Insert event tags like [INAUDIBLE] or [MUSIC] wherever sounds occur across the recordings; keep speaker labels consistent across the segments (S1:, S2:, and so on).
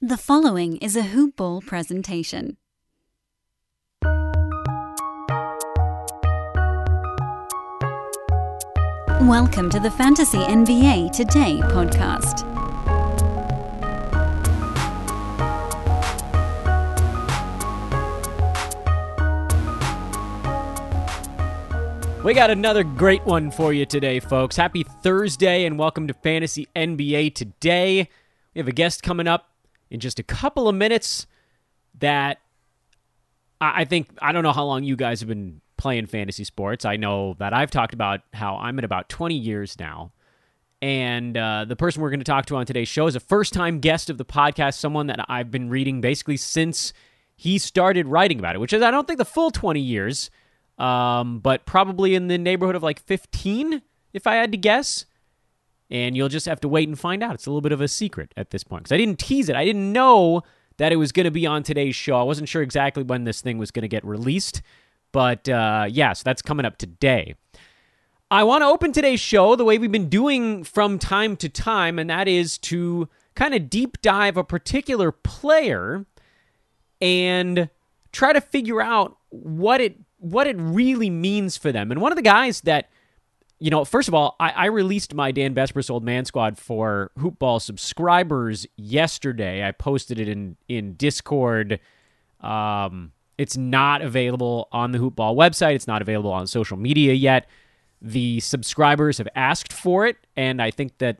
S1: The following is a Hoop Ball presentation. Welcome to the Fantasy NBA Today podcast.
S2: We got another great one for you today, folks. Happy Thursday and welcome to Fantasy NBA Today. We have a guest coming up in just a couple of minutes that I think, I don't know how long you guys have been playing fantasy sports. I know that I've talked about how I'm at about 20 years now. And uh, the person we're going to talk to on today's show is a first time guest of the podcast, someone that I've been reading basically since he started writing about it, which is, I don't think, the full 20 years, um, but probably in the neighborhood of like 15, if I had to guess. And you'll just have to wait and find out. It's a little bit of a secret at this point because I didn't tease it. I didn't know that it was going to be on today's show. I wasn't sure exactly when this thing was going to get released. But uh, yeah, so that's coming up today. I want to open today's show the way we've been doing from time to time, and that is to kind of deep dive a particular player and try to figure out what it what it really means for them. And one of the guys that you know, first of all, I, I released my Dan Besbris Old Man Squad for Hoopball subscribers yesterday. I posted it in in Discord. Um, it's not available on the Hoopball website. It's not available on social media yet. The subscribers have asked for it, and I think that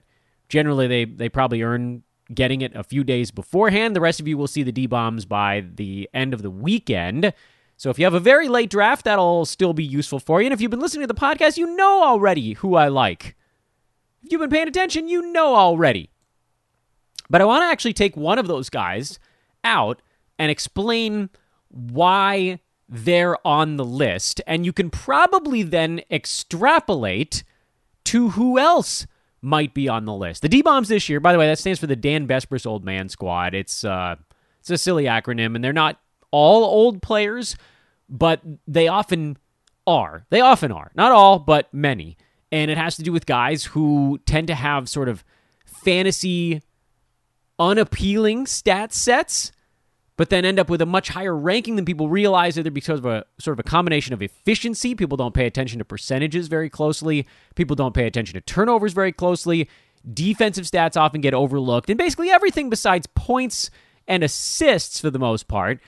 S2: generally they they probably earn getting it a few days beforehand. The rest of you will see the D bombs by the end of the weekend. So if you have a very late draft, that'll still be useful for you. And if you've been listening to the podcast, you know already who I like. If you've been paying attention, you know already. But I want to actually take one of those guys out and explain why they're on the list. And you can probably then extrapolate to who else might be on the list. The D bombs this year, by the way, that stands for the Dan Besbris Old Man Squad. It's uh, it's a silly acronym, and they're not all old players, but they often are. They often are. Not all, but many. And it has to do with guys who tend to have sort of fantasy unappealing stat sets, but then end up with a much higher ranking than people realize, either because of a sort of a combination of efficiency. People don't pay attention to percentages very closely. People don't pay attention to turnovers very closely. Defensive stats often get overlooked, and basically everything besides points and assists for the most part.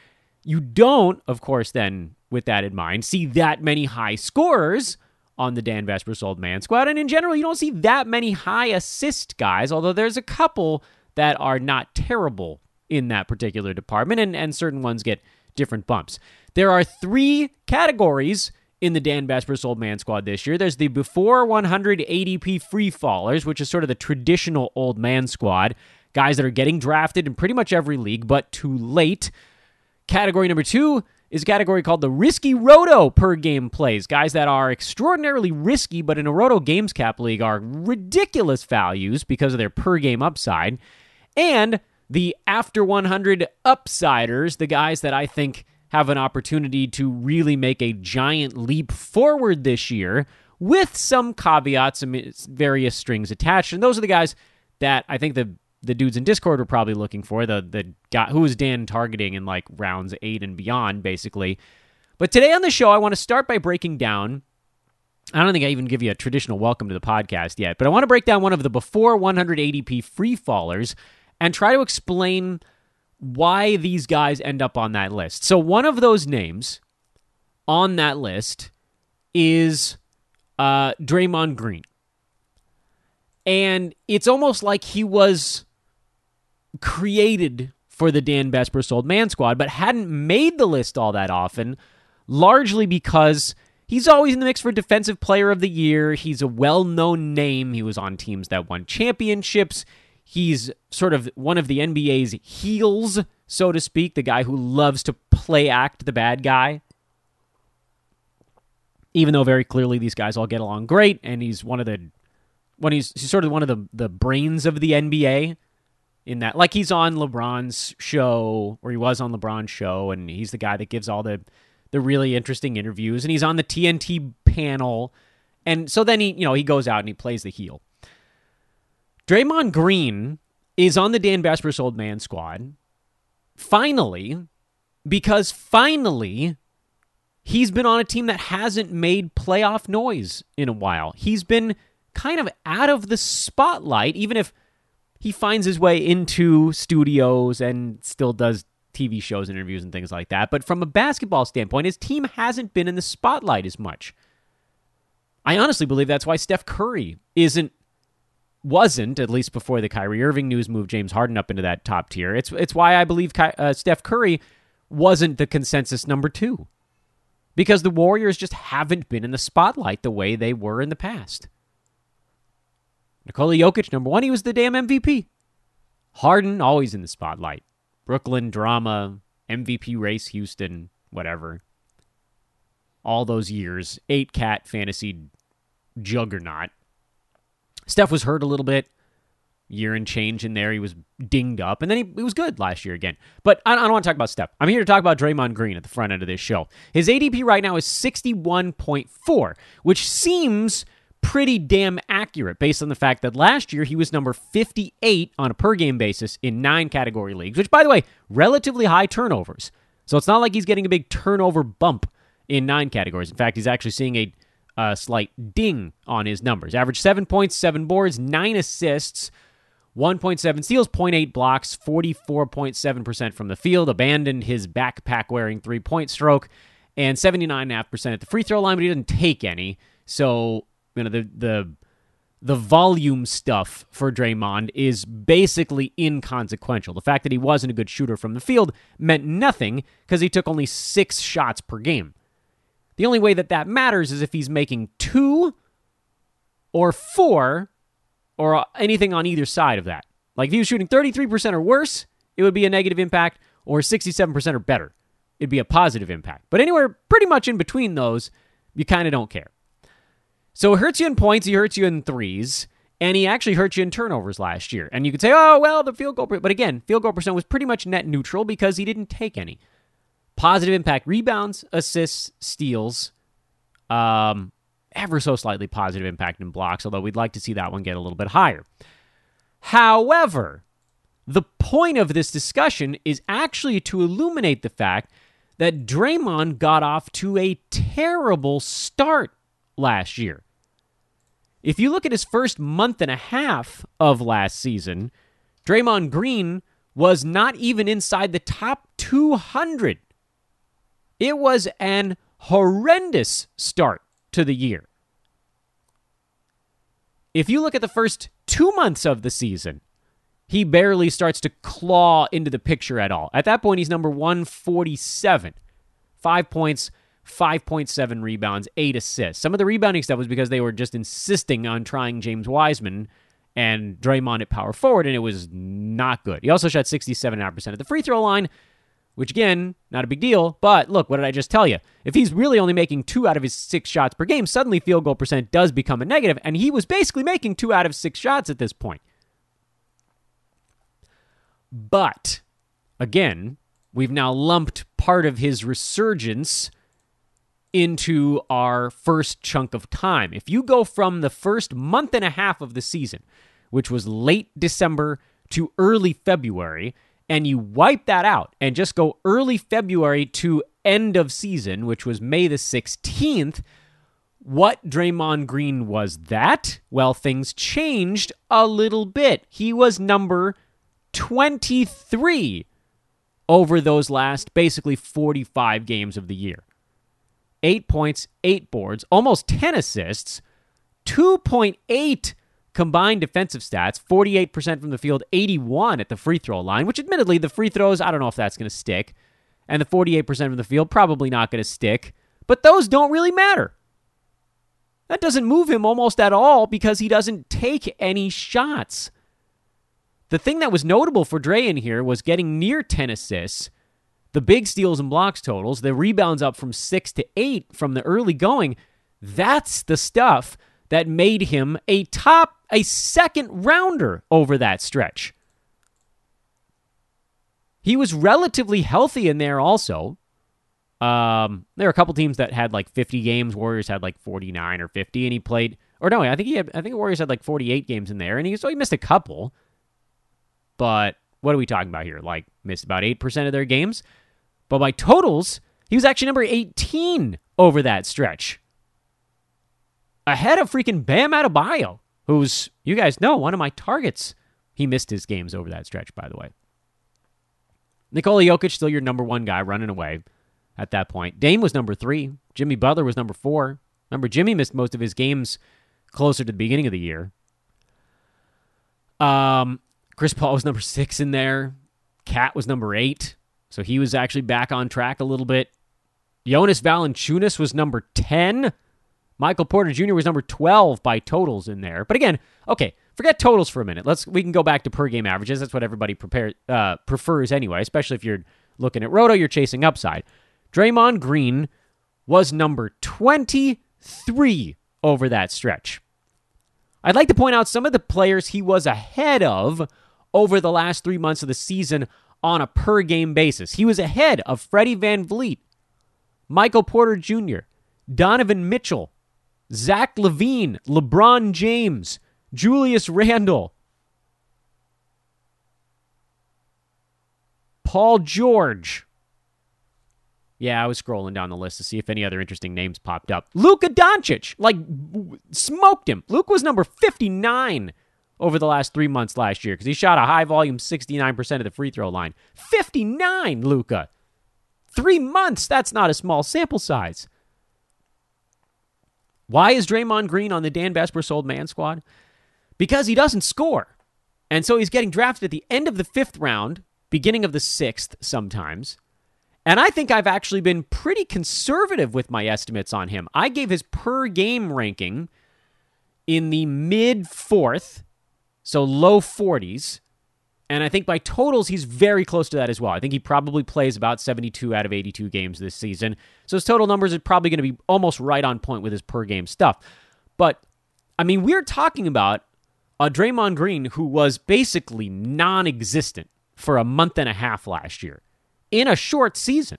S2: You don't, of course, then with that in mind, see that many high scorers on the Dan Besbris Old Man squad. And in general, you don't see that many high assist guys, although there's a couple that are not terrible in that particular department, and, and certain ones get different bumps. There are three categories in the Dan Besbris Old Man squad this year. There's the before 100 ADP free fallers, which is sort of the traditional old man squad, guys that are getting drafted in pretty much every league, but too late. Category number two is a category called the risky roto per game plays. Guys that are extraordinarily risky, but in a roto games cap league are ridiculous values because of their per game upside. And the after 100 upsiders, the guys that I think have an opportunity to really make a giant leap forward this year with some caveats and various strings attached. And those are the guys that I think the the dudes in Discord were probably looking for the the guy who was Dan targeting in like rounds eight and beyond, basically. But today on the show, I want to start by breaking down. I don't think I even give you a traditional welcome to the podcast yet, but I want to break down one of the before 100 ADP free fallers and try to explain why these guys end up on that list. So one of those names on that list is uh, Draymond Green. And it's almost like he was created for the Dan Besbris Old Man Squad, but hadn't made the list all that often, largely because he's always in the mix for Defensive Player of the Year. He's a well known name. He was on teams that won championships. He's sort of one of the NBA's heels, so to speak, the guy who loves to play act the bad guy. Even though very clearly these guys all get along great, and he's one of the when he's, he's sort of one of the the brains of the NBA in that like he's on LeBron's show or he was on LeBron's show and he's the guy that gives all the the really interesting interviews and he's on the TNT panel and so then he you know he goes out and he plays the heel. Draymond Green is on the Dan Besbris Old Man squad finally, because finally, he's been on a team that hasn't made playoff noise in a while. He's been kind of out of the spotlight, even if he finds his way into studios and still does TV shows interviews and things like that. But from a basketball standpoint, his team hasn't been in the spotlight as much. I honestly believe that's why Steph Curry isn't wasn't at least before the Kyrie Irving news moved James Harden up into that top tier. It's it's why I believe Ky- uh, Steph Curry wasn't the consensus number 2. Because the Warriors just haven't been in the spotlight the way they were in the past. Nikola Jokic number 1, he was the damn MVP. Harden always in the spotlight. Brooklyn drama, MVP race Houston, whatever. All those years, 8 cat fantasy juggernaut. Steph was hurt a little bit, year and change in there. He was dinged up, and then he, he was good last year again. But I, I don't want to talk about Steph. I'm here to talk about Draymond Green at the front end of this show. His ADP right now is 61.4, which seems pretty damn accurate based on the fact that last year he was number 58 on a per game basis in nine category leagues, which, by the way, relatively high turnovers. So it's not like he's getting a big turnover bump in nine categories. In fact, he's actually seeing a a slight ding on his numbers. Average seven points, seven boards, nine assists, 1.7 steals, 0.8 blocks, 44.7% from the field, abandoned his backpack wearing three point stroke, and 79.5% at the free throw line, but he didn't take any. So, you know, the, the, the volume stuff for Draymond is basically inconsequential. The fact that he wasn't a good shooter from the field meant nothing because he took only six shots per game. The only way that that matters is if he's making two or four or anything on either side of that. Like if he was shooting 33% or worse, it would be a negative impact, or 67% or better, it'd be a positive impact. But anywhere pretty much in between those, you kind of don't care. So it hurts you in points, he hurts you in threes, and he actually hurt you in turnovers last year. And you could say, oh, well, the field goal, but again, field goal percent was pretty much net neutral because he didn't take any positive impact rebounds, assists, steals, um, ever so slightly positive impact in blocks, although we'd like to see that one get a little bit higher. However, the point of this discussion is actually to illuminate the fact that Draymond got off to a terrible start last year. If you look at his first month and a half of last season, Draymond Green was not even inside the top 200 it was an horrendous start to the year. If you look at the first two months of the season, he barely starts to claw into the picture at all. At that point, he's number 147. Five points, 5.7 rebounds, eight assists. Some of the rebounding stuff was because they were just insisting on trying James Wiseman and Draymond at power forward, and it was not good. He also shot 67.5% at the free throw line, which again, not a big deal. But look, what did I just tell you? If he's really only making two out of his six shots per game, suddenly field goal percent does become a negative, and he was basically making two out of six shots at this point. But again, we've now lumped part of his resurgence into our first chunk of time. If you go from the first month and a half of the season, which was late December to early February, and you wipe that out and just go early February to end of season, which was May the 16th, what Draymond Green was that? Well, things changed a little bit. He was number 23 over those last basically 45 games of the year. Eight points, eight boards, almost 10 assists, 2.8 Combined defensive stats 48% from the field, 81 at the free throw line, which admittedly, the free throws, I don't know if that's going to stick. And the 48% from the field, probably not going to stick. But those don't really matter. That doesn't move him almost at all because he doesn't take any shots. The thing that was notable for Dre in here was getting near 10 assists, the big steals and blocks totals, the rebounds up from 6 to 8 from the early going. That's the stuff that made him a top, a second rounder over that stretch. He was relatively healthy in there also. Um, there are a couple teams that had like 50 games. Warriors had like 49 or 50, and he played. Or no, I think he had. I think Warriors had like 48 games in there, and he so he missed a couple. But what are we talking about here? Like missed about 8% of their games. But by totals, he was actually number 18 over that stretch. Ahead of freaking Bam Adebayo, who's, you guys know, one of my targets. He missed his games over that stretch, by the way. Nikola Jokic, still your number one guy running away at that point. Dame was number three. Jimmy Butler was number four. Remember, Jimmy missed most of his games closer to the beginning of the year. Um, Chris Paul was number six in there. Cat was number eight. So he was actually back on track a little bit. Jonas Valanciunas was number 10. Michael Porter Jr. was number 12 by totals in there. But again, okay, forget totals for a minute. Let's we can go back to per game averages. That's what everybody prepare, uh, prefers anyway, especially if you're looking at Roto, you're chasing upside. Draymond Green was number 23 over that stretch. I'd like to point out some of the players he was ahead of over the last three months of the season on a per game basis. He was ahead of Freddie VanVleet, Michael Porter Jr., Donovan Mitchell, Zach LaVine, LeBron James, Julius Randle, Paul George. Yeah, I was scrolling down the list to see if any other interesting names popped up. Luka Doncic, like, smoked him. Luke was number 59 over the last three months last year because he shot a high volume 69% of the free throw line. 59, Luka. Three months, that's not a small sample size. Why is Draymond Green on the Dan Besbris sold man squad? Because he doesn't score. And so he's getting drafted at the end of the fifth round, beginning of the sixth sometimes. And I think I've actually been pretty conservative with my estimates on him. I gave his per game ranking in the mid fourth so low 40s. And I think by totals, he's very close to that as well. I think he probably plays about 72 out of 82 games this season. So his total numbers are probably going to be almost right on point with his per game stuff. But, I mean, we're talking about a Draymond Green who was basically non existent for a month and a half last year in a short season.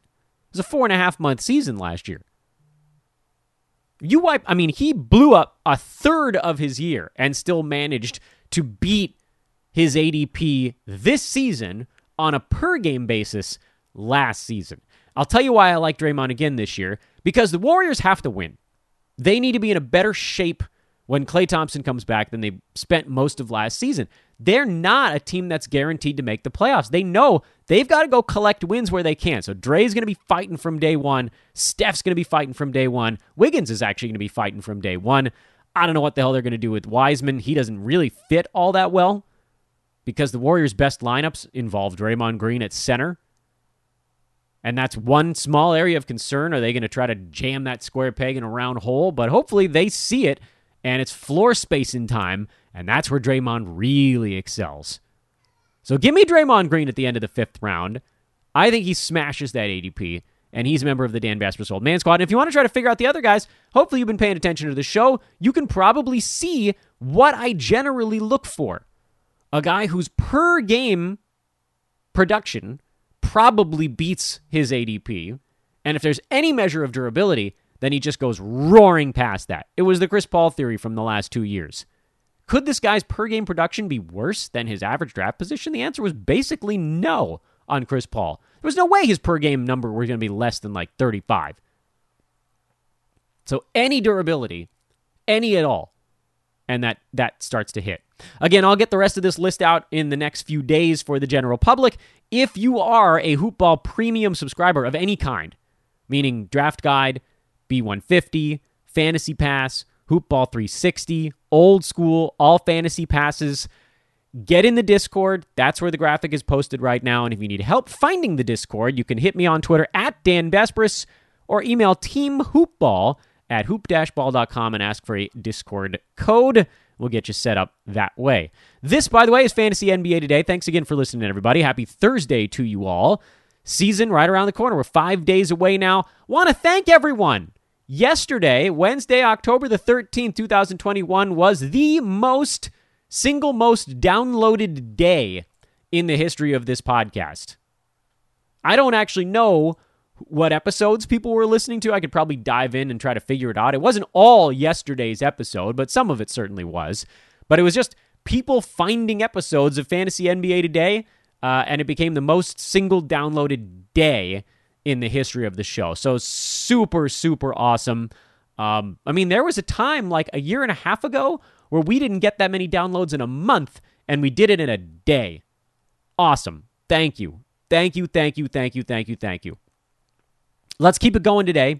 S2: It was a four and a half month season last year. You wipe, I mean, he blew up a third of his year and still managed to beat his ADP this season on a per game basis last season. I'll tell you why I like Draymond again this year because the Warriors have to win. They need to be in a better shape when Klay Thompson comes back than they spent most of last season. They're not a team that's guaranteed to make the playoffs. They know they've got to go collect wins where they can. So Dre's going to be fighting from day one. Steph's going to be fighting from day one. Wiggins is actually going to be fighting from day one. I don't know what the hell they're going to do with Wiseman. He doesn't really fit all that well because the Warriors' best lineups involve Draymond Green at center. And that's one small area of concern. Are they going to try to jam that square peg in a round hole? But hopefully they see it and it's floor space in time. And that's where Draymond really excels. So give me Draymond Green at the end of the fifth round. I think he smashes that ADP and he's a member of the Dan Besbris Old Man Squad. And if you want to try to figure out the other guys, hopefully you've been paying attention to the show. You can probably see what I generally look for. A guy whose per game production probably beats his ADP. And if there's any measure of durability, then he just goes roaring past that. It was the Chris Paul theory from the last two years. Could this guy's per game production be worse than his average draft position? The answer was basically no on Chris Paul. There was no way his per game number was going to be less than like 35. So any durability, any at all, and that that starts to hit. Again, I'll get the rest of this list out in the next few days for the general public. If you are a Hoopball premium subscriber of any kind, meaning Draft Guide, B150, Fantasy Pass, Hoopball 360, old school, all fantasy passes, Get in the Discord. That's where the graphic is posted right now. And if you need help finding the Discord, you can hit me on Twitter at Dan Besbris or email Team Hoopball at hoop-ball.com and ask for a Discord code. We'll get you set up that way. This, by the way, is Fantasy NBA Today. Thanks again for listening, everybody. Happy Thursday to you all. Season right around the corner. We're five days away now. Want to thank everyone. Yesterday, Wednesday, October the 13th, 2021, was the most single most downloaded day in the history of this podcast. I don't actually know what episodes people were listening to. I could probably dive in and try to figure it out. It wasn't all yesterday's episode, but some of it certainly was. But it was just people finding episodes of Fantasy NBA Today uh, and it became the most single downloaded day in the history of the show. So super, super awesome. Um, I mean, there was a time like a year and a half ago where we didn't get that many downloads in a month, and we did it in a day. Awesome. Thank you. Thank you, thank you, thank you, thank you, thank you. Let's keep it going today.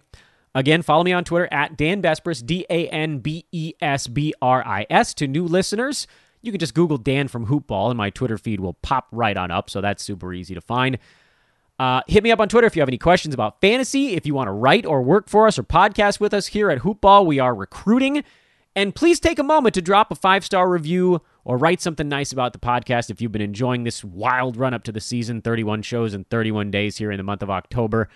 S2: Again, follow me on Twitter at Dan Besbris, D A N B E S B R I S. To new listeners, you can just Google Dan from Hoopball, and my Twitter feed will pop right on up. So that's super easy to find. Uh, hit me up on Twitter if you have any questions about fantasy. If you want to write or work for us or podcast with us here at Hoopball, we are recruiting. And please take a moment to drop a five star review or write something nice about the podcast if you've been enjoying this wild run up to the season 31 shows in 31 days here in the month of October.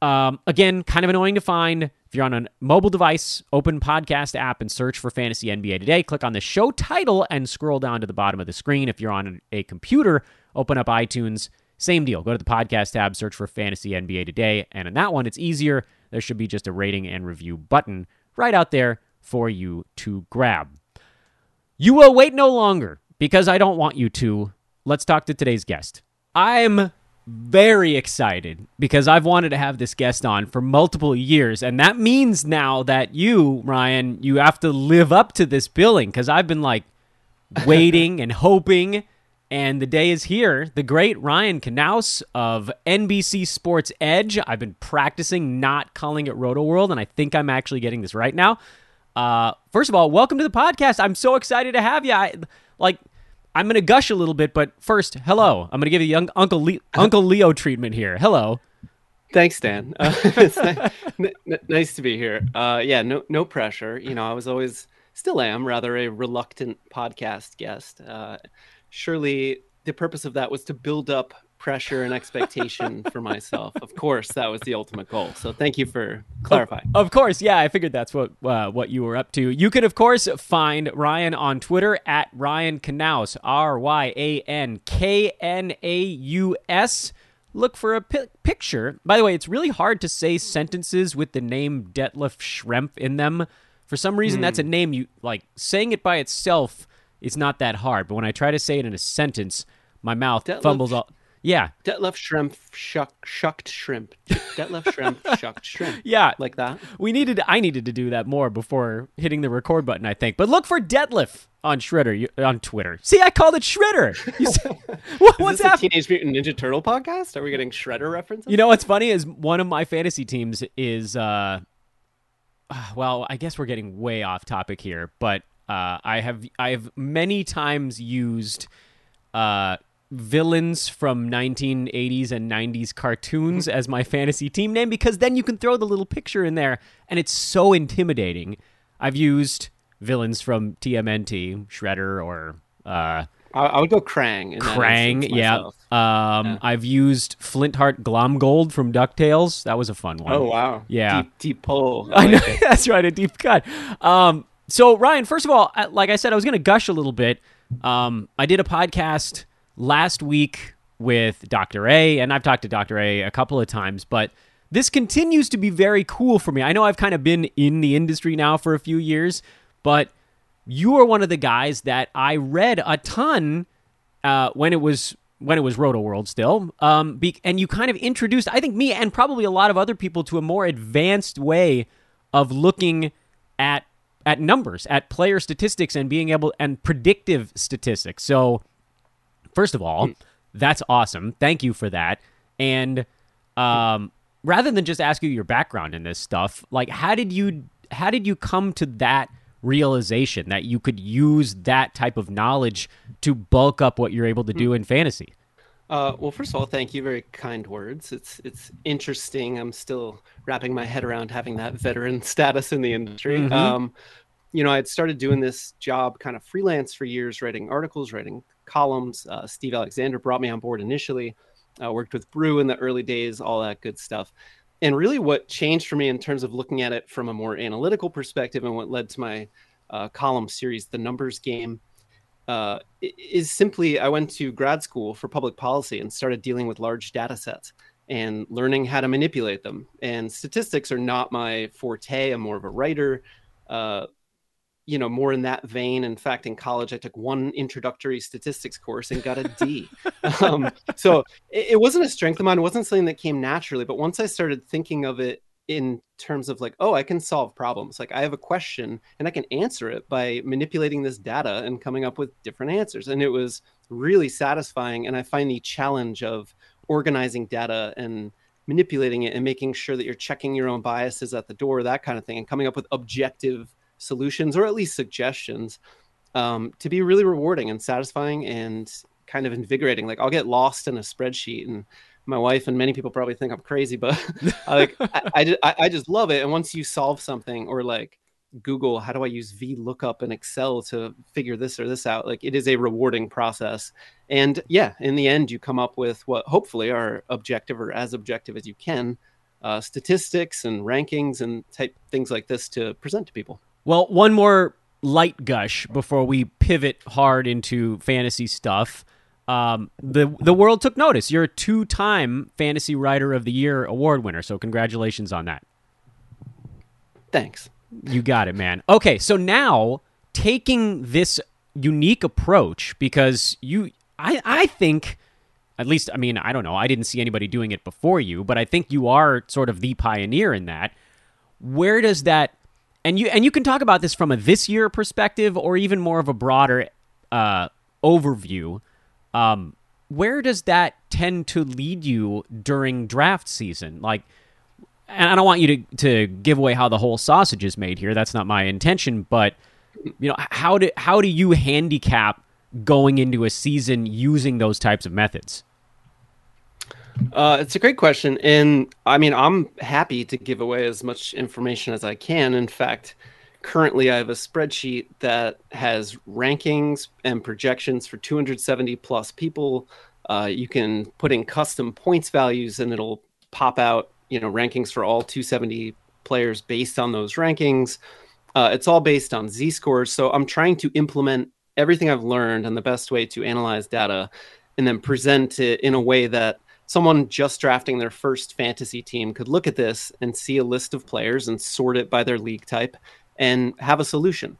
S2: Um, again, kind of annoying to find. If you're on a mobile device, open podcast app and search for Fantasy NBA Today. Click on the show title and scroll down to the bottom of the screen. If you're on a computer, open up iTunes. Same deal. Go to the podcast tab, search for Fantasy NBA Today. And in that one, it's easier. There should be just a rating and review button right out there for you to grab. You will wait no longer because I don't want you to. Let's talk to today's guest. I'm very excited because I've wanted to have this guest on for multiple years. And that means now that you, Ryan, you have to live up to this billing because I've been like waiting and [LAUGHS] hoping. And the day is here. The great Ryan Knaus of NBC Sports Edge. I've been practicing not calling it Roto World, and I think I'm actually getting this right now. Uh, first of all, welcome to the podcast. I'm so excited to have you. I, like, I'm going to gush a little bit, but first, hello. I'm going to give you young Uncle Le- Uncle Leo treatment here. Hello.
S3: Thanks, Dan. Uh, [LAUGHS] n- n- nice to be here. Uh, yeah, no, no pressure. You know, I was always, still am, rather a reluctant podcast guest. Uh, surely the purpose of that was to build up pressure and expectation for myself. Of course, that was the ultimate goal. So thank you for clarifying.
S2: Of, of course, yeah, I figured that's what uh, what you were up to. You can of course find Ryan on Twitter at Ryan Knaus, R Y A N K N A U S. Look for a pi- picture. By the way, it's really hard to say sentences with the name Detlef Schrempf in them. For some reason, mm. that's a hmm. name you like saying it by itself is not that hard. But when I try to say it in a sentence, my mouth Detlef, fumbles all. Yeah.
S3: Detlef Shrimp shuck, shucked shrimp. Detlef Shrimp [LAUGHS] shucked shrimp.
S2: Yeah.
S3: Like that.
S2: We needed I needed to do that more before hitting the record button, I think. But look for Detlef on Shredder on Twitter. See, I called it Shredder. [LAUGHS] [LAUGHS]
S3: what, what's that? Teenage Mutant Ninja Turtle podcast? Are we getting Shredder references?
S2: You know what's funny is one of my fantasy teams is uh well, I guess we're getting way off topic here, but uh, I have I have many times used uh, villains from 1980s and 90s cartoons as my fantasy team name because then you can throw the little picture in there and it's so intimidating. I've used villains from TMNT, Shredder, or uh,
S3: I, would go Krang.
S2: Krang, yeah. Um, yeah. I've used Flintheart Glomgold from Ducktales. That was a fun one.
S3: Oh wow,
S2: yeah,
S3: deep, deep pull.
S2: I, I know [LAUGHS] that's right, a deep cut. Um, so Ryan, first of all, like I said, I was going to gush a little bit. Um, I did a podcast last week with Dr. A, and I've talked to Dr. A a couple of times, but this continues to be very cool for me. I know I've kind of been in the industry now for a few years, but you are one of the guys that I read a ton uh, when it was when it was Roto World still, um, be, and you kind of introduced, I think, me and probably a lot of other people to a more advanced way of looking at at numbers, at player statistics, and being able and predictive statistics. So First of all, that's awesome. Thank you for that. And um, rather than just ask you your background in this stuff, like how did you how did you come to that realization that you could use that type of knowledge to bulk up what you're able to do in fantasy?
S3: Uh, well, first of all, thank you. Very kind words. It's it's interesting. I'm still wrapping my head around having that veteran [LAUGHS] status in the industry. Mm-hmm. Um, you know, I had started doing this job kind of freelance for years, writing articles, writing columns. Uh, Steve Alexander brought me on board initially. I worked with Brew in the early days, all that good stuff. And really, what changed for me in terms of looking at it from a more analytical perspective and what led to my uh, column series, The Numbers Game, uh, is simply I went to grad school for public policy and started dealing with large data sets and learning how to manipulate them. And statistics are not my forte. I'm more of a writer. Uh, you know more in that vein. In fact in college i took one introductory statistics course and got a d. [LAUGHS] Um, so it, it, wasn't a strength of mine. It wasn't something that came naturally. But once i started thinking of it in terms of like oh i can solve problems. Like i have a question and i can answer it by manipulating this data and coming up with different answers. And it was really satisfying. And i find the challenge of organizing data and manipulating it and making sure that you're checking your own biases at the door that kind of thing and coming up with objective solutions or at least suggestions um, to be really rewarding and satisfying and kind of invigorating. Like I'll get lost in a spreadsheet and my wife and many people probably think I'm crazy, but [LAUGHS] I like I, I, I, just love it. And once you solve something or like Google, how do I use VLOOKUP in Excel to figure this or this out? Like it is a rewarding process. And yeah, in the end, you come up with what hopefully are objective or as objective as you can uh, statistics and rankings and type things like this to present to people.
S2: Well, one more light gush before we pivot hard into fantasy stuff. Um, the the world took notice. You're a two time Fantasy Writer of the Year award winner, so congratulations on that.
S3: Thanks.
S2: You got it, man. Okay, so now taking this unique approach because you, I, I think, at least, I mean, I don't know, I didn't see anybody doing it before you, but I think you are sort of the pioneer in that. Where does that and you and you can talk about this from a this year perspective or even more of a broader uh, overview. Um, where does that tend to lead you during draft season? Like, and I don't want you to to give away how the whole sausage is made here. That's not my intention. But you know, how do how do you handicap going into a season using those types of methods?
S3: Uh, it's a great question, and I mean, I'm happy to give away as much information as I can. In fact, currently I have a spreadsheet that has rankings and projections for 270 plus people. Uh, you can put in custom points values, and it'll pop out, you know, rankings for all 270 players based on those rankings. Uh, it's all based on Z scores. So I'm trying to implement everything I've learned and the best way to analyze data, and then present it in a way that someone just drafting their first fantasy team could look at this and see a list of players and sort it by their league type and have a solution.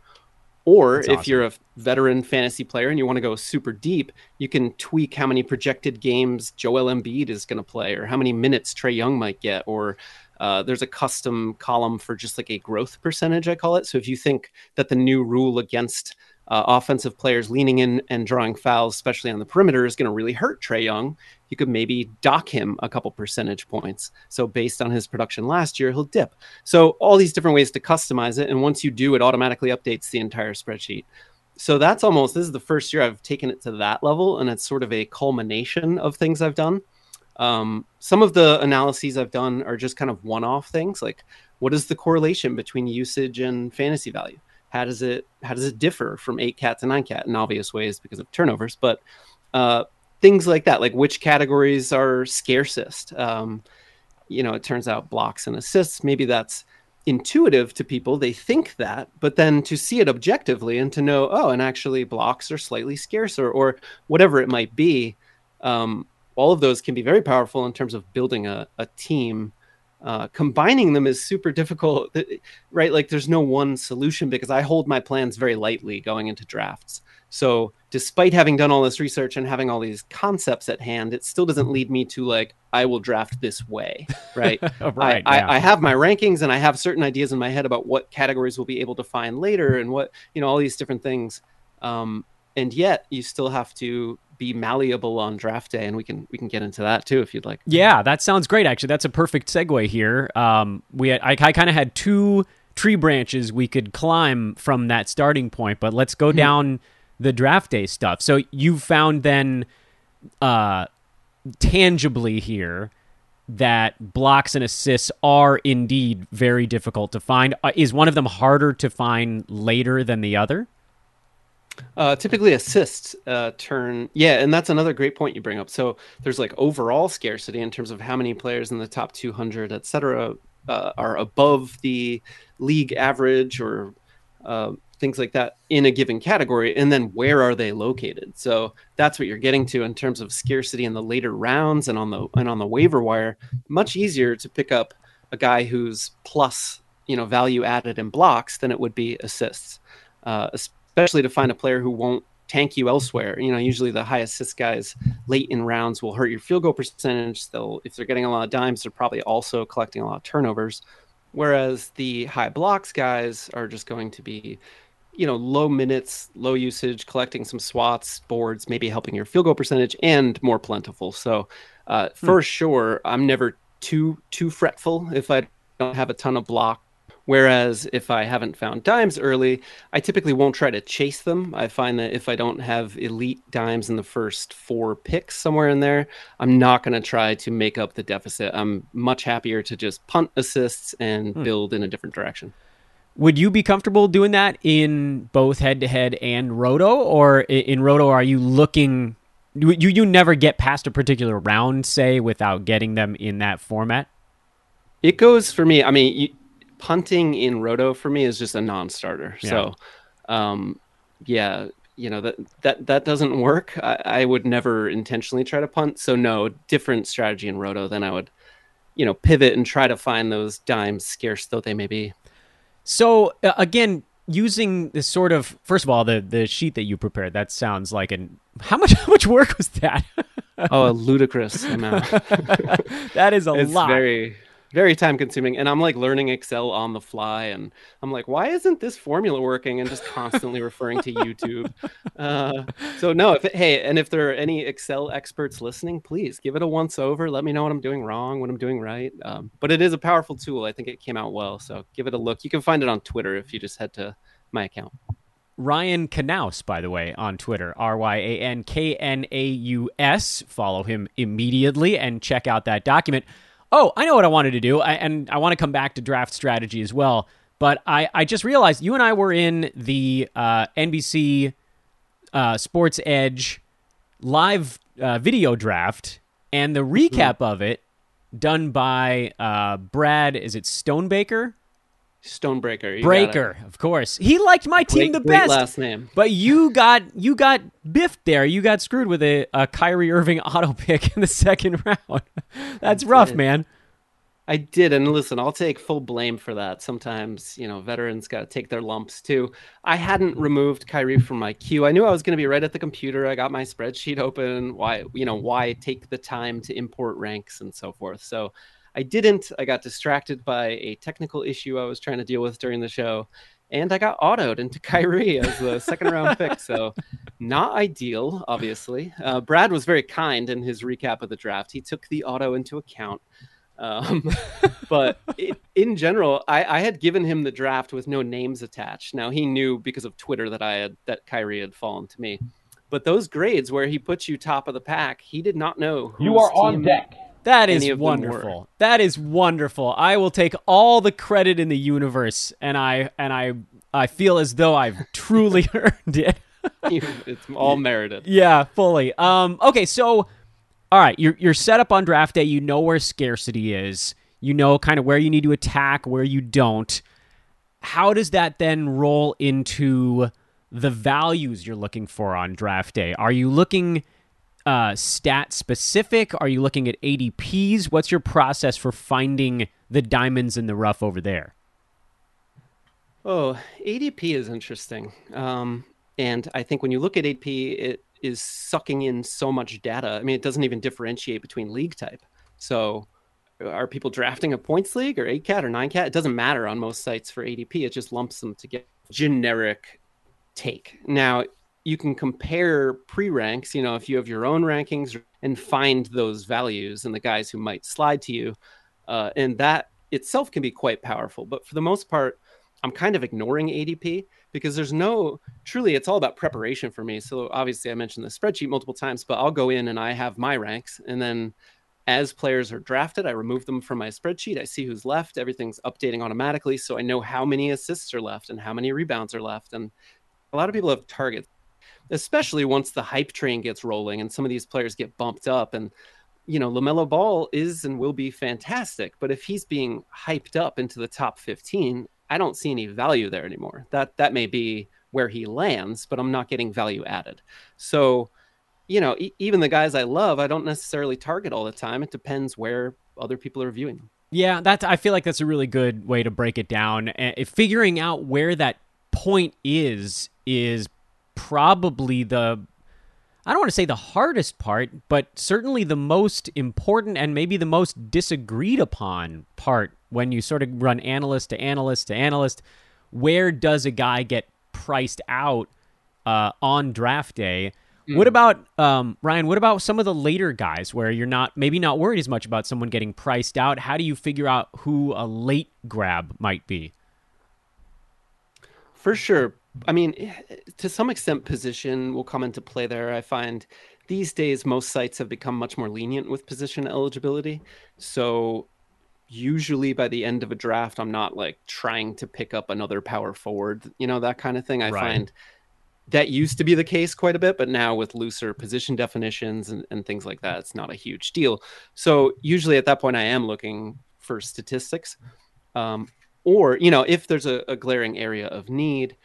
S3: Or That's if awesome. you're a veteran fantasy player and you want to go super deep, you can tweak how many projected games Joel Embiid is going to play, or how many minutes Trae Young might get, or uh, there's a custom column for just like a growth percentage, I call it. So if you think that the new rule against uh, offensive players leaning in and drawing fouls, especially on the perimeter, is going to really hurt Trae Young. You could maybe dock him a couple percentage points. So based on his production last year, he'll dip. So all these different ways to customize it, and once you do, it automatically updates the entire spreadsheet. So that's almost this is the first year I've taken it to that level, and it's sort of a culmination of things I've done. Um, some of the analyses I've done are just kind of one-off things, like what is the correlation between usage and fantasy value? how does it how does it differ from eight cat to nine cat in obvious ways because of turnovers but uh, things like that like which categories are scarcest um, you know it turns out blocks and assists maybe that's intuitive to people they think that but then to see it objectively and to know oh and actually blocks are slightly scarcer or whatever it might be um, all of those can be very powerful in terms of building a, a team uh, combining them is super difficult, right? Like there's no one solution because I hold my plans very lightly going into drafts. So despite having done all this research and having all these concepts at hand, it still doesn't lead me to like I will draft this way, right? [LAUGHS] right. I, yeah. I, I, have my rankings and I have certain ideas in my head about what categories we'll be able to find later and what you know all these different things. Um, and yet you still have to be malleable on draft day, and we can we can get into that too if you'd like.
S2: Yeah, that sounds great. Actually, that's a perfect segue here. Um, we had, I, I kind of had two tree branches we could climb from that starting point, but let's go mm-hmm. down the draft day stuff. So you found then, uh, tangibly here that blocks and assists are indeed very difficult to find. Uh, is one of them harder to find later than the other?
S3: Uh, typically assists uh, turn yeah and that's another great point you bring up so there's like overall scarcity in terms of how many players in the top 200 et cetera uh, are above the league average or uh, things like that in a given category and then where are they located so that's what you're getting to in terms of scarcity in the later rounds and on the and on the waiver wire much easier to pick up a guy who's plus you know value added in blocks than it would be assists uh, especially to find a player who won't tank you elsewhere. You know, usually the high assist guys late in rounds will hurt your field goal percentage. They'll, if they're getting a lot of dimes, they're probably also collecting a lot of turnovers. Whereas the high blocks guys are just going to be, you know, low minutes, low usage, collecting some swats, boards, maybe helping your field goal percentage, and more plentiful. So, uh, hmm. for sure, I'm never too too fretful if I don't have a ton of block Whereas if I haven't found dimes early, I typically won't try to chase them. I find that if I don't have elite dimes in the first four picks somewhere in there, I'm not going to try to make up the deficit. I'm much happier to just punt assists and hmm. build in a different direction.
S2: Would you be comfortable doing that in both head to head and roto, or in roto are you looking? You you never get past a particular round, say, without getting them in that format.
S3: It goes for me. I mean, you, punting in roto for me is just a non-starter. Yeah. So, um, yeah, you know that that that doesn't work. I, I, would never intentionally try to punt. So no, different strategy in roto. Then I would, you know, pivot and try to find those dimes, scarce though they may be.
S2: So uh, again, using this sort of first of all the the sheet that you prepared that sounds like an how much [LAUGHS] how much work was that?
S3: oh, a ludicrous amount. [LAUGHS]
S2: that is a
S3: it's
S2: lot.
S3: Very very time consuming and i'm like learning excel on the fly and i'm like why isn't this formula working? and just constantly referring to youtube. Uh, so no if it, hey and if there are any excel experts listening please give it a once over. Let me know what i'm doing wrong what i'm doing right. Um, but it is a powerful tool. I think it came out well so give it a look. You can find it on twitter if you just head to my account.
S2: Ryan Knaus, by the way, on Twitter, R Y A N K N A U S. Follow him immediately and check out that document. Oh, I know what I wanted to do, I, and I want to come back to draft strategy as well. But I, I just realized you and I were in the uh, NBC uh, Sports Edge live uh, video draft, and the recap mm-hmm. of it done by uh, Brad. Is it Stonebaker?
S3: Stonebreaker.
S2: Breaker, of course. He liked my team great, the best.
S3: last name.
S2: But you got you got biffed there. You got screwed with a, a Kyrie Irving [LAUGHS] auto pick in the second round. [LAUGHS] That's rough, man.
S3: I did, and listen, I'll take full blame for that. Sometimes, you know, veterans got to take their lumps too. I hadn't removed Kyrie from my queue. I knew I was going to be right at the computer. I got my spreadsheet open. Why, you know, why take the time to import ranks and so forth? So I didn't. I got distracted by a technical issue I was trying to deal with during the show, and I got autoed into [LAUGHS] Kyrie as the second round pick. So, not ideal, obviously. Uh, Brad was very kind in his recap of the draft. He took the auto into account. Um, [LAUGHS] but it, in general, I, I, had given him the draft with no names attached. Now he knew because of Twitter that I had that Kyrie had fallen to me. But those grades where he puts you top of the pack, he did not know.
S4: You are on deck.
S2: That is wonderful. That is wonderful. I will take all the credit in the universe, and I and I I feel as though I've [LAUGHS] truly [LAUGHS] earned it.
S3: it's all [LAUGHS] merited.
S2: Yeah, fully. Um. Okay, so all right, you're you're set up on draft day. You know where scarcity is. You know kind of where you need to attack, where you don't. How does that then roll into the values you're looking for on draft day? Are you looking uh, stat specific? Are you looking at ADPs? What's your process for finding the diamonds in the rough over there?
S3: Oh, ADP is interesting. Um, and I think when you look at ADP, it is sucking in so much data. I mean, it doesn't even differentiate between league type. So, are people drafting a points league or 8 cat or 9 cat? It doesn't matter on most sites for ADP. It just lumps them together. Generic take. Now, you can compare pre-ranks you know if you have your own rankings and find those values and the guys who might slide to you uh, and that itself can be quite powerful. But for the most part i'm kind of ignoring adp because there's no truly it's all about preparation for me. So obviously i mentioned the spreadsheet multiple times but i'll go in and i have my ranks. And then as players are drafted i remove them from my spreadsheet. I see who's left. Everything's updating automatically. So i know how many assists are left and how many rebounds are left. And a lot of people have targets especially once the hype train gets rolling and some of these players get bumped up and you know LaMelo Ball is and will be fantastic but if he's being hyped up into the top 15 I don't see any value there anymore. That that may be where he lands but I'm not getting value added. So you know e- even the guys I love I don't necessarily target all the time. It depends where other people are viewing them.
S2: Yeah that's I feel like that's a really good way to break it down. Uh, figuring out where that point is is probably the I don't want to say the hardest part, but certainly the most important and maybe the most disagreed upon part when you sort of run analyst to analyst to analyst. Where does a guy get priced out uh, on draft day? What
S3: Mm.
S2: about um, Ryan? What about some of the later guys where you're not maybe not worried as much about someone getting priced out? How do you figure out who a late grab might be?
S3: For sure. I mean, eh, to some extent, position will come into play there. I find these days most sites have become much more lenient with position eligibility. So usually by the end of a draft, I'm not like trying to pick up another power forward, you know, that kind of thing. I
S2: Right.
S3: find that used to be the case quite a bit, but now with looser position definitions and, and things like that, it's not a huge deal. So usually at that point, I am looking for statistics. Um, or, you know, if there's a, a glaring area of need,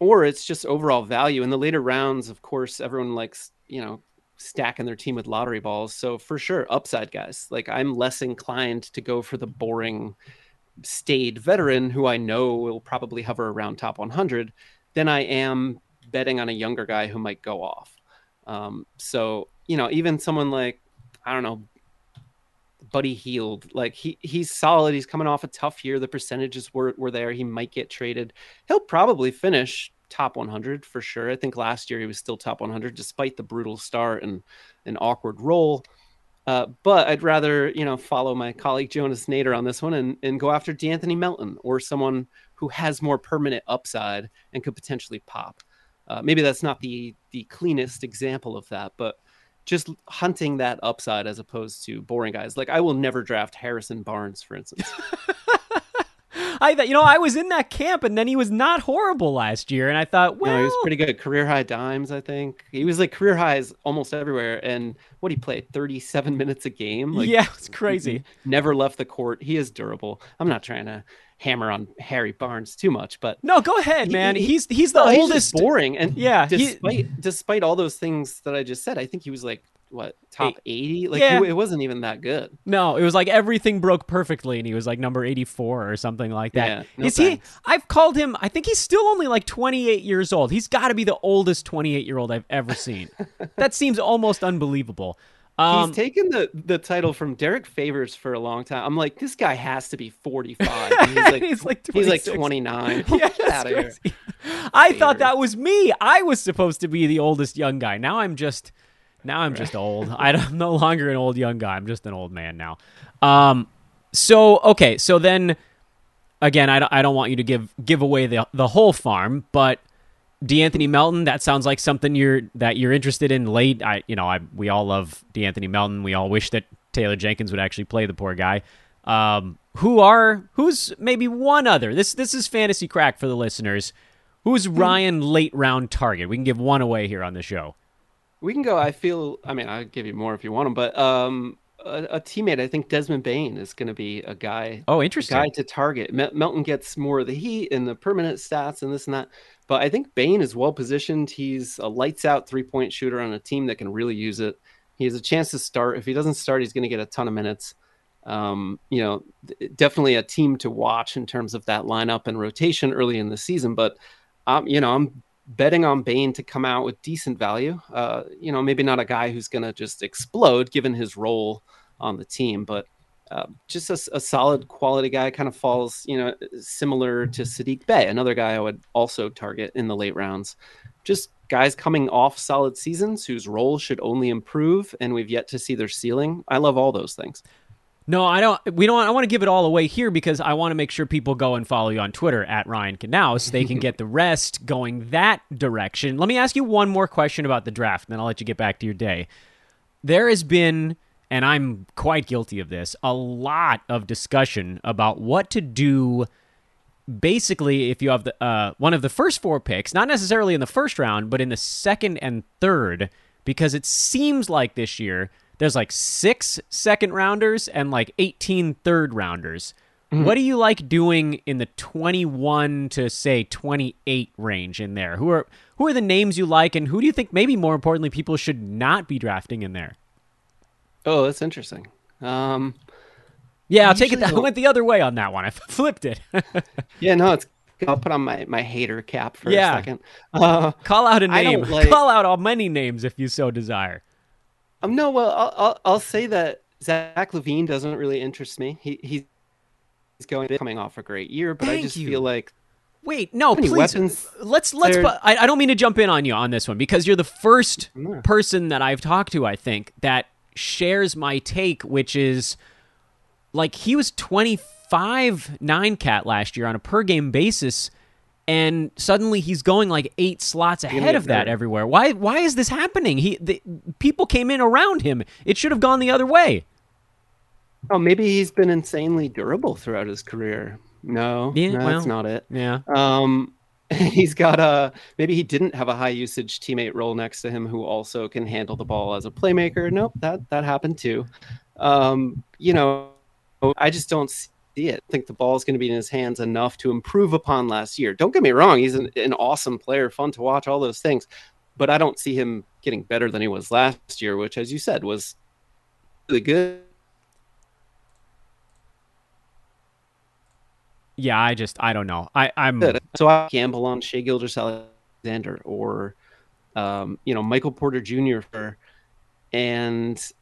S3: or it's just overall value. In the later rounds, of course, everyone likes, you know, stacking their team with lottery balls. So for sure, upside guys. Like I'm less inclined to go for the boring staid veteran who I know will probably hover around top 100 than I am betting on a younger guy who might go off. Um, so, you know, even someone like, I don't know, Buddy Hield, like he he's solid. He's coming off a tough year. The percentages were, were there. He might get traded. He'll probably finish top 100 for sure. I think last year he was still top 100 despite the brutal start and an awkward role. Uh, but I'd rather, you know, follow my colleague Jonas Nader on this one and, and go after D'Anthony Melton or someone who has more permanent upside and could potentially pop. Uh, maybe that's not the the cleanest example of that, but just hunting that upside as opposed to boring guys. Like I will never draft Harrison Barnes, for instance. [LAUGHS]
S2: I thought, you know, I was in that camp, and then he was not horrible last year, and I thought, well,
S3: no, he was pretty good. Career high dimes, I think. He was like career highs almost everywhere. And what he played, 37 minutes a game. Like
S2: yeah, it's crazy.
S3: never left the court. He is durable. I'm not trying to hammer on Harry Barnes too much, but
S2: No, go ahead,
S3: He-
S2: man.
S3: he-
S2: he's he's the
S3: No, he's
S2: oldest.
S3: boring. And
S2: Yeah, he-
S3: despite despite all those things that I just said, I think he was like what top 80. Like
S2: Yeah.
S3: it, wasn't even that good.
S2: No, it was like everything broke perfectly, and he was like number eighty-four or something like that.
S3: Yeah, no
S2: Is he? I've called him. I think he's still only like twenty-eight years old. He's got to be the oldest twenty-eight-year-old I've ever seen. [LAUGHS] that seems almost unbelievable. Um,
S3: He's taken the the title from Derrick Favors for a long time. I'm like, this guy has to be 45. And he's [LAUGHS] like
S2: He's like
S3: he's like 29. [LAUGHS]
S2: Yeah,
S3: out of here.
S2: crazy. I thought that was me. I was supposed to be the oldest young guy. Now I'm just now I'm just old. [LAUGHS] I'm no longer an old young guy. I'm just an old man now. Um so okay, so then again, I don't, I don't want you to give give away the the whole farm, but D'Anthony Melton, that sounds like something you're that you're interested in late. I you know, I we all love D'Anthony Melton. We all wish that Taylor Jenkins would actually play the poor guy. Um, who are who's maybe one other? This this is fantasy crack for the listeners. Who's Ryan late round target? We can give one away here on the show.
S3: We can go. I feel. I mean, I'll give you more if you want them, but um, a, a teammate. I think Desmond Bane is going to be a guy.
S2: Oh, interesting.
S3: guy to target. Mel- Melton gets more of the heat and the permanent stats and this and that. But I think Bane is well positioned. He's a lights out three point shooter on a team that can really use it. He has a chance to start. If he doesn't start, he's going to get a ton of minutes. Um, you know, definitely a team to watch in terms of that lineup and rotation early in the season. But um, you know, I'm betting on Bane to come out with decent value. Uh, you know, maybe not a guy who's going to just explode given his role on the team, but uh, just a, a solid quality guy kind of falls, you know, similar to Sadiq Bey, another guy I would also target in the late rounds. Just guys coming off solid seasons whose role should only improve, and we've yet to see their ceiling. I love all those things.
S2: No, I don't. We don't. I want to give it all away here because I want to make sure people go and follow you on Twitter at Ryan Knaus. They can get the rest going that direction. Let me ask you one more question about the draft, and then I'll let you get back to your day. There has been, and I'm quite guilty of this, a lot of discussion about what to do. Basically, if you have the uh, one of the first four picks, not necessarily in the first round, but in the second and third, because it seems like this year there's like six second rounders and like 18 third rounders. What do you like doing in the 21 to say 28 range in there? Who are who are the names you like and who do you think maybe more importantly people should not be drafting in there?
S3: Oh, that's interesting. Um,
S2: Yeah, I'll take it.
S3: Usually
S2: I [LAUGHS] went the other way on that one. I [LAUGHS] flipped it. [LAUGHS]
S3: yeah, no, it's I'll put on my, my hater cap for
S2: Yeah.
S3: a second. Uh,
S2: Call out a name.
S3: like-
S2: Call out all many names if you so desire.
S3: Um, no, well, I'll, I'll I'll say that Zach LaVine doesn't really interest me. He he's going coming off a great year, but I just
S2: you.
S3: feel like
S2: Wait, no, please.
S3: weapons
S2: let's let's. pu- I, I don't mean to jump in on you on this one because you're the first
S3: No.
S2: person that I've talked to. I think that shares my take, which is like he was 25 nine cat last year on a per game basis, and suddenly he's going like eight slots ahead of that everywhere. Why? Why is this happening? He the, people came in around him. It should have gone the other way.
S3: oh maybe he's been insanely durable throughout his career. No,
S2: Yeah,
S3: no,
S2: well,
S3: that's not it.
S2: Yeah.
S3: Um, [LAUGHS] he's got a maybe he didn't have a high usage teammate role next to him who also can handle the ball as a playmaker. Nope, that that happened too. Um, you know, I just don't see it. I think the ball is going to be in his hands enough to improve upon last year. Don't get me wrong; he's an, an awesome player, fun to watch, all those things. But I don't see him getting better than he was last year, which, as you said, was really good.
S2: Yeah. I just I don't know. I I'm.
S3: So I gamble on Shai Gilgeous-Alexander or um, you know Michael Porter Jr. for and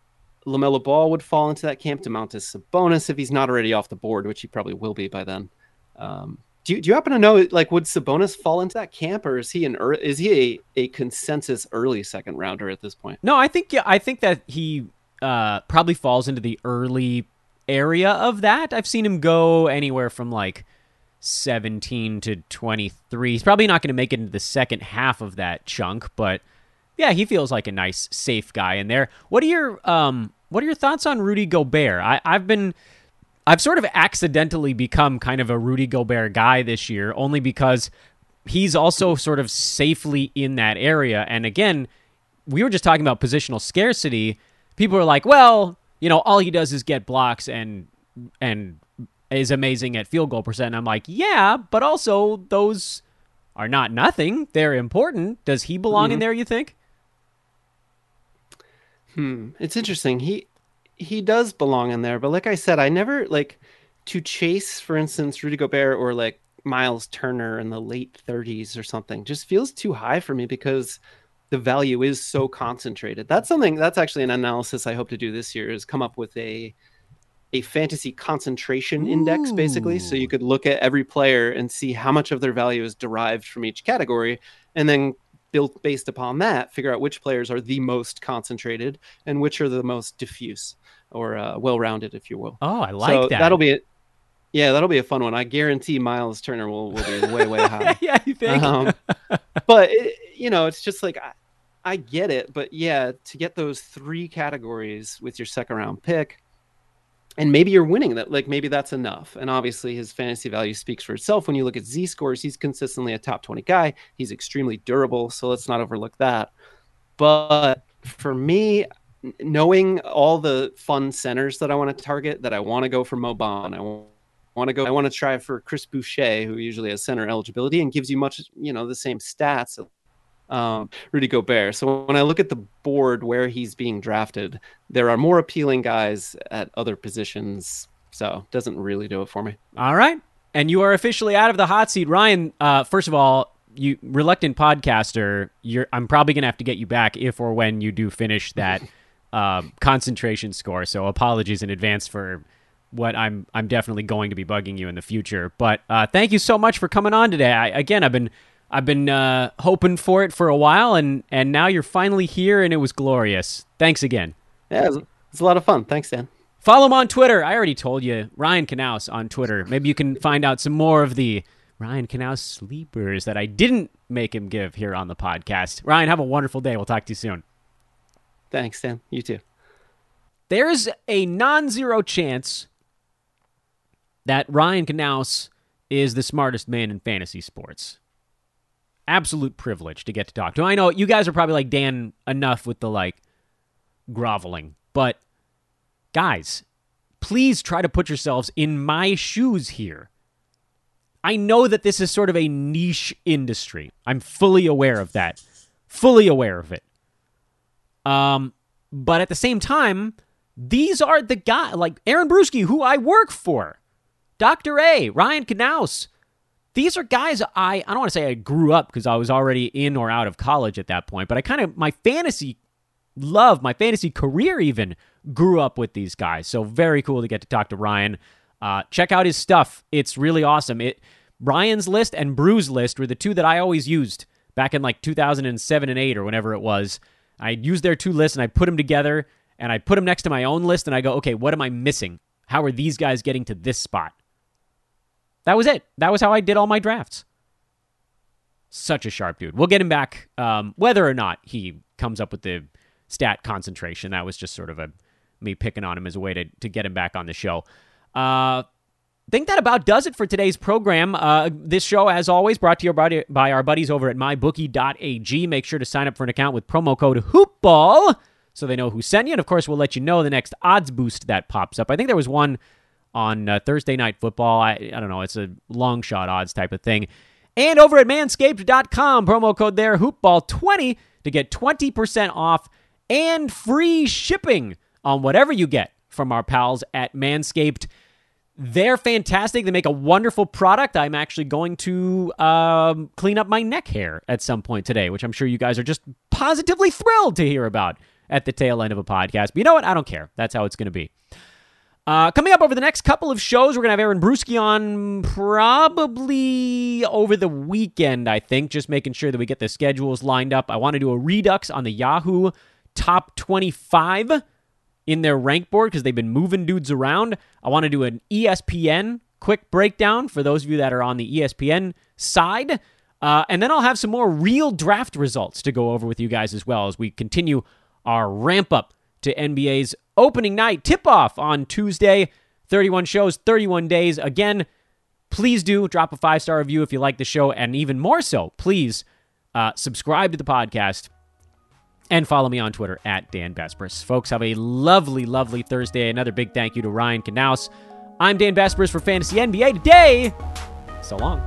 S3: LaMelo Ball would fall into that camp. Domantas Sabonis if he's not already off the board, which he probably will be by then. Um, do you, do you happen to know like would Sabonis fall into that camp or is he an is he a, a consensus early second rounder at this point?
S2: No, I think yeah, I think that he uh, probably falls into the early area of that. I've seen him go anywhere from like 17 to 23. He's probably not going to make it into the second half of that chunk, but yeah, he feels like a nice safe guy in there. What are your um what are your thoughts on Rudy Gobert? I I've been I've sort of accidentally become kind of a Rudy Gobert guy this year only because he's also sort of safely in that area and again, we were just talking about positional scarcity. People are like, well, you know, all he does is get blocks and and is amazing at field goal percent. And I'm like, yeah, but also those are not nothing. They're important. Does he belong in mm-hmm. there? You think?
S3: Hmm. It's interesting. He he does belong in there, but like I said, I never like to chase, for instance, Rudy Gobert or like Miles Turner in the late 30s or something. Just feels too high for me because the value is so concentrated. That's something that's actually an analysis I hope to do this year is come up with a a fantasy concentration index basically so you could look at every player and see how much of their value is derived from each category and then built based upon that figure out which players are the most concentrated and which are the most diffuse or uh, well-rounded if you will
S2: Oh, I like
S3: so
S2: that.
S3: that'll be it yeah that'll be a fun one i guarantee miles turner will, will be way way high [LAUGHS]
S2: yeah, you think?
S3: um, but it, you know it's just like I, I get it but yeah to get those three categories with your second round pick and maybe you're winning that like maybe that's enough. And obviously his fantasy value speaks for itself. When you look at z scores he's consistently a top 20 guy. He's extremely durable so let's not overlook that. But for me knowing all the fun centers that i want to target that i want to go for mobon i want to go i want to try for chris boucher who usually has center eligibility and gives you much you know the same stats um, Rudy Gobert. So when I look at the board where he's being drafted, there are more appealing guys at other positions. So doesn't really do it for me.
S2: All right. And you are officially out of the hot seat. Ryan, uh, first of all, you reluctant podcaster, you're I'm probably gonna have to get you back if or when you do finish that [LAUGHS] um, concentration score. So apologies in advance for what I'm I'm definitely going to be bugging you in the future. But uh, thank you so much for coming on today. I, again, I've been I've been uh, hoping for it for a while, and and now you're finally here, and it was glorious. Thanks again.
S3: Yeah, it's, a lot of fun. Thanks, Dan.
S2: Follow him on Twitter. I already told you, Ryan Knaus on Twitter. Maybe you can find out some more of the Ryan Knaus sleepers that I didn't make him give here on the podcast. Ryan, have a wonderful day. We'll talk to you soon.
S3: Thanks, Dan. You too.
S2: There's a non-zero chance that Ryan Knaus is the smartest man in fantasy sports. Absolute privilege to get to talk to. I know you guys are probably like Dan enough with the like groveling, but guys, please try to put yourselves in my shoes here. I know that this is sort of a niche industry. I'm fully aware of that. Fully aware of it. Um, but at the same time, these are the guy like Aaron Bruski, who I work for, Dr. A, Ryan Knaus. These are guys I I don't want to say I grew up because I was already in or out of college at that point, but I kind of my fantasy love, my fantasy career even grew up with these guys. So very cool to get to talk to Ryan. Uh, check out his stuff; it's really awesome. It Ryan's list and Brew's list were the two that I always used back in like 2007 and 8 or whenever it was. I used their two lists and I put them together and I put them next to my own list and I go, okay, what am I missing? How are these guys getting to this spot? That was it. That was how I did all my drafts. Such a sharp dude. We'll get him back, um, whether or not he comes up with the stat concentration. That was just sort of a me picking on him as a way to, to get him back on the show. Uh, think that about does it for today's program. Uh, this show, as always, brought to you by, by our buddies over at mybookie.ag. Make sure to sign up for an account with promo code HoopBall so they know who sent you. And of course, we'll let you know the next odds boost that pops up. I think there was one on uh, Thursday Night Football. I, I don't know, it's a long shot odds type of thing. And over at manscaped.com, promo code there, HoopBall20 to get 20% off and free shipping on whatever you get from our pals at Manscaped. They're fantastic. They make a wonderful product. I'm actually going to um, clean up my neck hair at some point today, which I'm sure you guys are just positively thrilled to hear about at the tail end of a podcast. But you know what? I don't care. That's how it's going to be. Uh, coming up over the next couple of shows, we're going to have Aaron Bruski on probably over the weekend, I think, just making sure that we get the schedules lined up. I want to do a redux on the Yahoo top 25 in their rank board because they've been moving dudes around. I want to do an ESPN quick breakdown for those of you that are on the ESPN side. Uh, and then I'll have some more real draft results to go over with you guys as well as we continue our ramp up to NBA's opening night tip off on Tuesday. 31 shows, 31 days. Again, please do drop a five star review if you like the show. And even more so, please uh, subscribe to the podcast and follow me on Twitter at Dan Besbris. Folks, have a lovely, lovely Thursday. Another big thank you to Ryan Knaus. I'm Dan Besbris for Fantasy NBA today. So long.